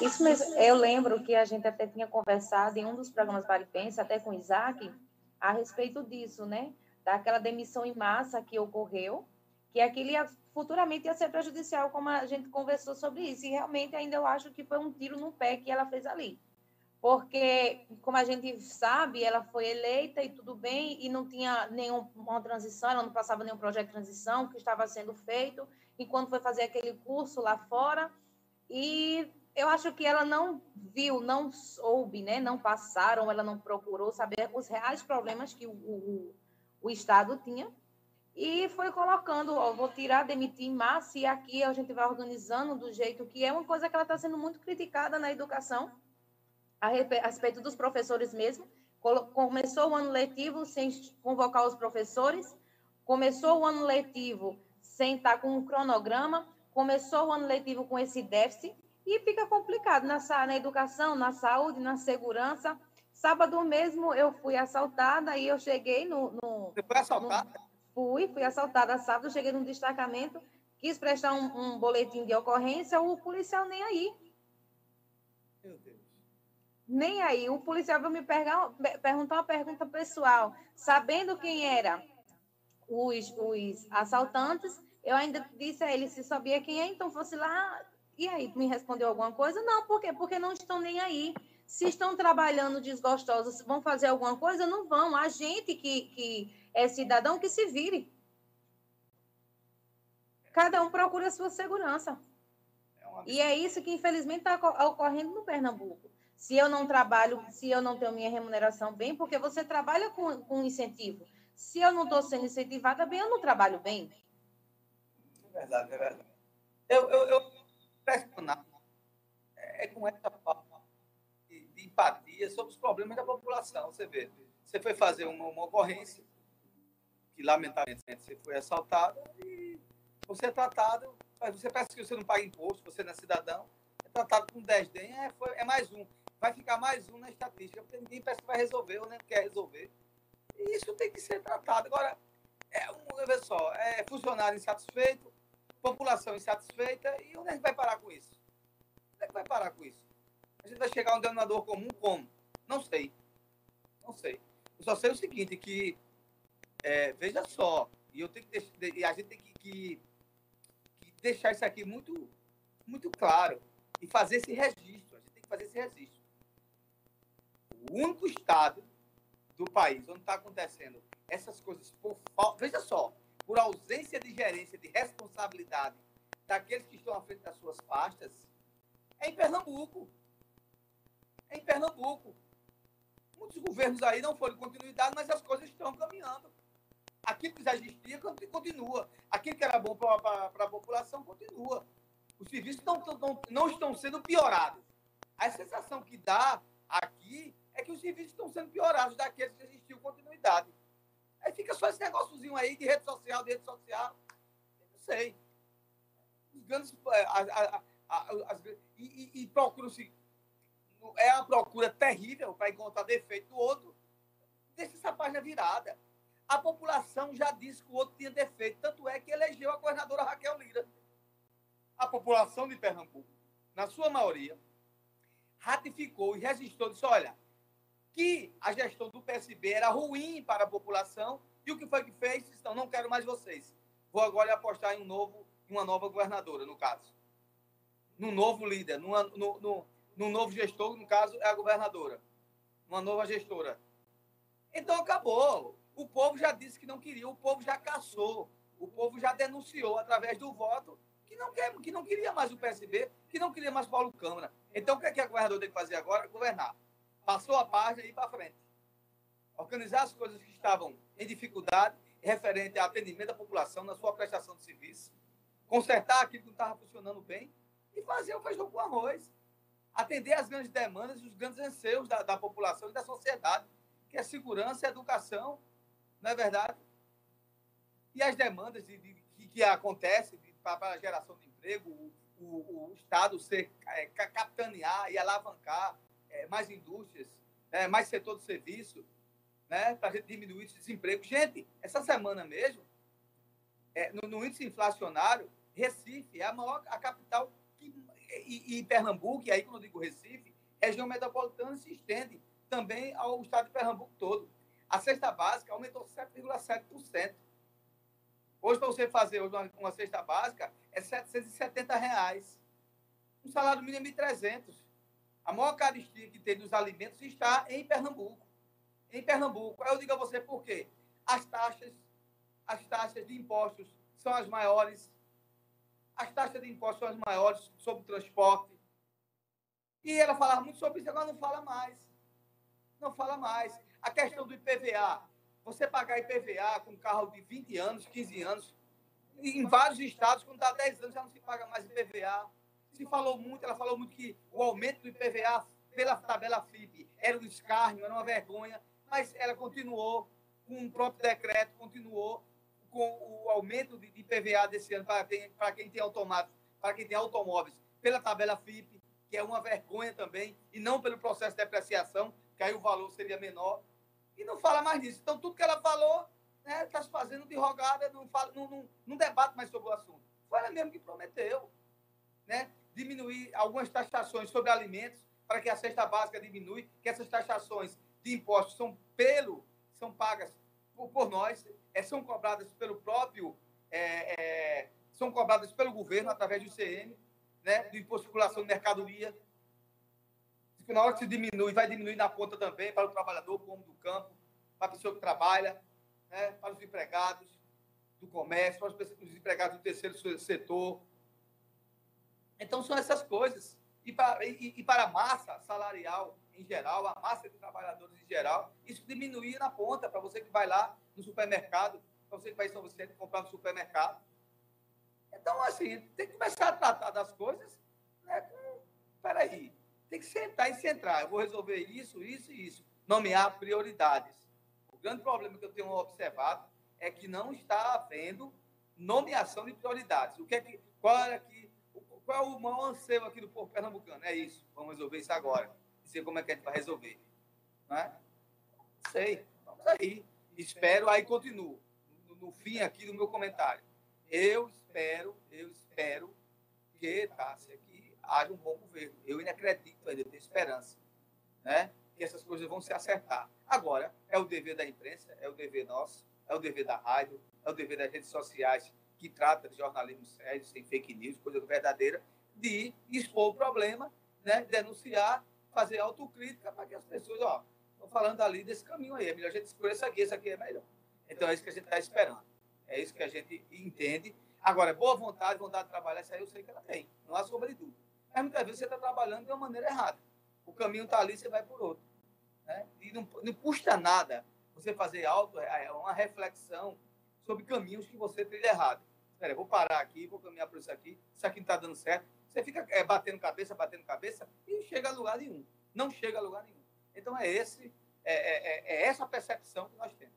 Isso mesmo. Eu lembro que a gente até tinha conversado em um dos programas Paripense, até com o Isaac, a respeito disso, né? Daquela demissão em massa que ocorreu, que aquilo ia, futuramente ia ser prejudicial, como a gente conversou sobre isso. E realmente ainda eu acho que foi um tiro no pé que ela fez ali. Porque, como a gente sabe, ela foi eleita e tudo bem, e não tinha nenhuma transição, ela não passava nenhum projeto de transição que estava sendo feito, enquanto foi fazer aquele curso lá fora. E eu acho que ela não viu, não soube, né? não passaram, ela não procurou saber os reais problemas que o, o, o Estado tinha e foi colocando, ó, vou tirar, demitir em massa, e aqui a gente vai organizando do jeito que é uma coisa que ela está sendo muito criticada na educação, a respeito dos professores mesmo. Começou o ano letivo sem convocar os professores, começou o ano letivo sem estar com um cronograma, começou o ano letivo com esse déficit, e fica complicado na, na educação, na saúde, na segurança. Sábado mesmo eu fui assaltada e eu cheguei no. no Você foi assaltada? No, fui, fui assaltada sábado, cheguei num destacamento, quis prestar um, um boletim de ocorrência, o policial nem aí. Meu Deus. Nem aí. O policial veio me perguntar, perguntar uma pergunta pessoal, sabendo quem era os, os assaltantes, eu ainda disse a ele se sabia quem é, então fosse lá e aí, me respondeu alguma coisa? Não, por quê? Porque não estão nem aí. Se estão trabalhando desgostosos, vão fazer alguma coisa? Não vão. A gente que, que é cidadão que se vire. Cada um procura a sua segurança. É e é isso que, infelizmente, está ocorrendo no Pernambuco. Se eu não trabalho, se eu não tenho minha remuneração bem, porque você trabalha com, com incentivo. Se eu não estou sendo incentivada bem, eu não trabalho bem. É verdade, é verdade. Eu, eu, eu pressionar é com essa falta de, de, empatia sobre os problemas da população. Você vê, você foi fazer uma, uma ocorrência que, lamentavelmente, você foi assaltado e você é tratado, você parece que você não paga imposto, você não é cidadão, é tratado com desdém, é, foi, é mais um. Vai ficar mais um na estatística, porque ninguém parece que vai resolver ou nem quer resolver. E isso tem que ser tratado. Agora, é, um, veja só, é funcionário insatisfeito, população insatisfeita, e onde a gente vai parar com isso? Onde é que vai parar com isso? A gente vai chegar a um denominador comum como? Não sei. Não sei. Eu só sei o seguinte, que, é, veja só, e eu tenho que e a gente tem que, que, que, deixar isso aqui muito, muito claro e fazer esse registro. A gente tem que fazer esse registro. O único estado do país onde está acontecendo essas coisas por falta. Veja só, por ausência de gerência, de responsabilidade daqueles que estão à frente das suas pastas, é em Pernambuco. É em Pernambuco. Muitos governos aí não foram continuidade, mas as coisas estão caminhando. Aquilo que já existia continua. Aquilo que era bom para a população continua. Os serviços não, não, não estão sendo piorados. A sensação que dá aqui é que os serviços estão sendo piorados daqueles que existiam continuidade. Aí fica só esse negóciozinho aí de rede social, de rede social. não sei. Os grandes. É, a, a, a, e, e, e procuram-se. É uma procura terrível para encontrar defeito do outro. Deixa essa página virada. A população já disse que o outro tinha defeito. Tanto é que elegeu a governadora Raquel Lira. A população de Pernambuco, na sua maioria, ratificou e registrou, disse: olha, que a gestão do PSB era ruim para a população e o que foi que fez? Então, não quero mais vocês. Vou agora apostar em um novo, uma nova governadora, no caso. Num novo líder, numa, no, no, num novo gestor, no caso, é a governadora. Uma nova gestora. Então, acabou. O povo já disse que não queria, o povo já caçou, o povo já denunciou através do voto que não, quer, que não queria mais o PSB, que não queria mais Paulo Câmara. Então, o que, é que a governadora tem que fazer agora? Governar passou a página e para frente. Organizar as coisas que estavam em dificuldade, referente ao atendimento da população na sua prestação de serviço, consertar aquilo que não estava funcionando bem e fazer o feijão com arroz. Atender as grandes demandas e os grandes anseios da, da população e da sociedade, que é segurança educação, não é verdade? E as demandas de, de, que, que acontecem para a geração de emprego, o, o, o Estado ser, é, capitanear e alavancar é, mais indústrias, é, mais setor de serviço, né, para a gente diminuir esse desemprego. Gente, essa semana mesmo, é, no, no, índice inflacionário, Recife é a maior a capital que e, e Pernambuco, e aí quando eu digo Recife, região metropolitana se estende também ao estado de Pernambuco todo. A cesta básica aumentou 7,7%. Hoje, para você fazer uma, uma cesta básica, é 770 reais. Um salário mínimo de 300. A maior caristia que tem dos alimentos está em Pernambuco. Em Pernambuco. Aí eu digo a você por quê. As taxas, as taxas de impostos são as maiores. As taxas de impostos são as maiores sobre o transporte. E ela falava muito sobre isso, agora não fala mais. Não fala mais. A questão do IPVA. Você pagar IPVA com um carro de 20 anos, 15 anos, em vários estados, quando dá 10 anos, já não se paga mais IPVA. Se falou muito, ela falou muito que o aumento do IPVA pela tabela FIP era um escárnio, era uma vergonha, mas ela continuou com o próprio decreto, continuou com o aumento de IPVA desse ano para, para quem tem automóveis, para quem tem automóveis, pela tabela FIP, que é uma vergonha também, e não pelo processo de depreciação, que aí o valor seria menor. E não fala mais disso. Então, tudo que ela falou está né, tá se fazendo de rogada, não, fala, não, não, não debate mais sobre o assunto. Foi ela mesmo que prometeu. Né? Diminuir algumas taxações sobre alimentos para que a cesta básica diminui, que essas taxações de impostos são pelo, são pagas por, por nós, é, são cobradas pelo próprio, é, é, são cobradas pelo governo através do ICM, né, do imposto de circulação de mercadoria. Na hora que se diminui, vai diminuir na ponta também para o trabalhador, como do campo, para a pessoa que trabalha, né, para os empregados do comércio, para os empregados do terceiro setor. Então, são essas coisas. E para, e, e para a massa salarial em geral, a massa de trabalhadores em geral, isso diminuir na ponta para você que vai lá no supermercado, para você que vai em São Vicente comprar no supermercado. Então, assim, tem que começar a tratar das coisas né, com. Tem que sentar e centrar. Eu vou resolver isso, isso e isso. Nomear prioridades. O grande problema que eu tenho observado é que não está havendo nomeação de prioridades. O que é que, qual, é que, qual é o maior anseio aqui do povo pernambucano? É isso. Vamos resolver isso agora. Dizer como é que a gente vai resolver. Não é? Sei. Vamos aí. Espero, aí continuo. No, no fim aqui do meu comentário. Eu espero, eu espero que, Tássia, que haja um bom governo. Eu ainda acredito, ainda tenho esperança. Né? Que essas coisas vão se acertar. Agora, é o dever da imprensa, é o dever nosso, é o dever da rádio, é o dever das redes sociais que trata de jornalismo sério, sem fake news, coisa verdadeira, de expor o problema, né? denunciar, fazer autocrítica para que as pessoas, ó, estão falando ali desse caminho aí, é melhor a gente escolher isso aqui, isso aqui é melhor. Então é isso que a gente está esperando. É isso que a gente entende. Agora, boa vontade, vontade de trabalhar, isso aí eu sei que ela tem. Não há sombra de dúvida. Mas muitas vezes você está trabalhando de uma maneira errada. O caminho está ali, você vai por outro. Né? E não, não custa nada você fazer auto, é, é uma reflexão sobre caminhos que você trilha errado. Espera, vou parar aqui, vou caminhar por isso aqui, isso aqui não está dando certo. Você fica é, batendo cabeça, batendo cabeça e chega a lugar nenhum. Não chega a lugar nenhum. Então é esse, é, é, é, é essa percepção que nós temos.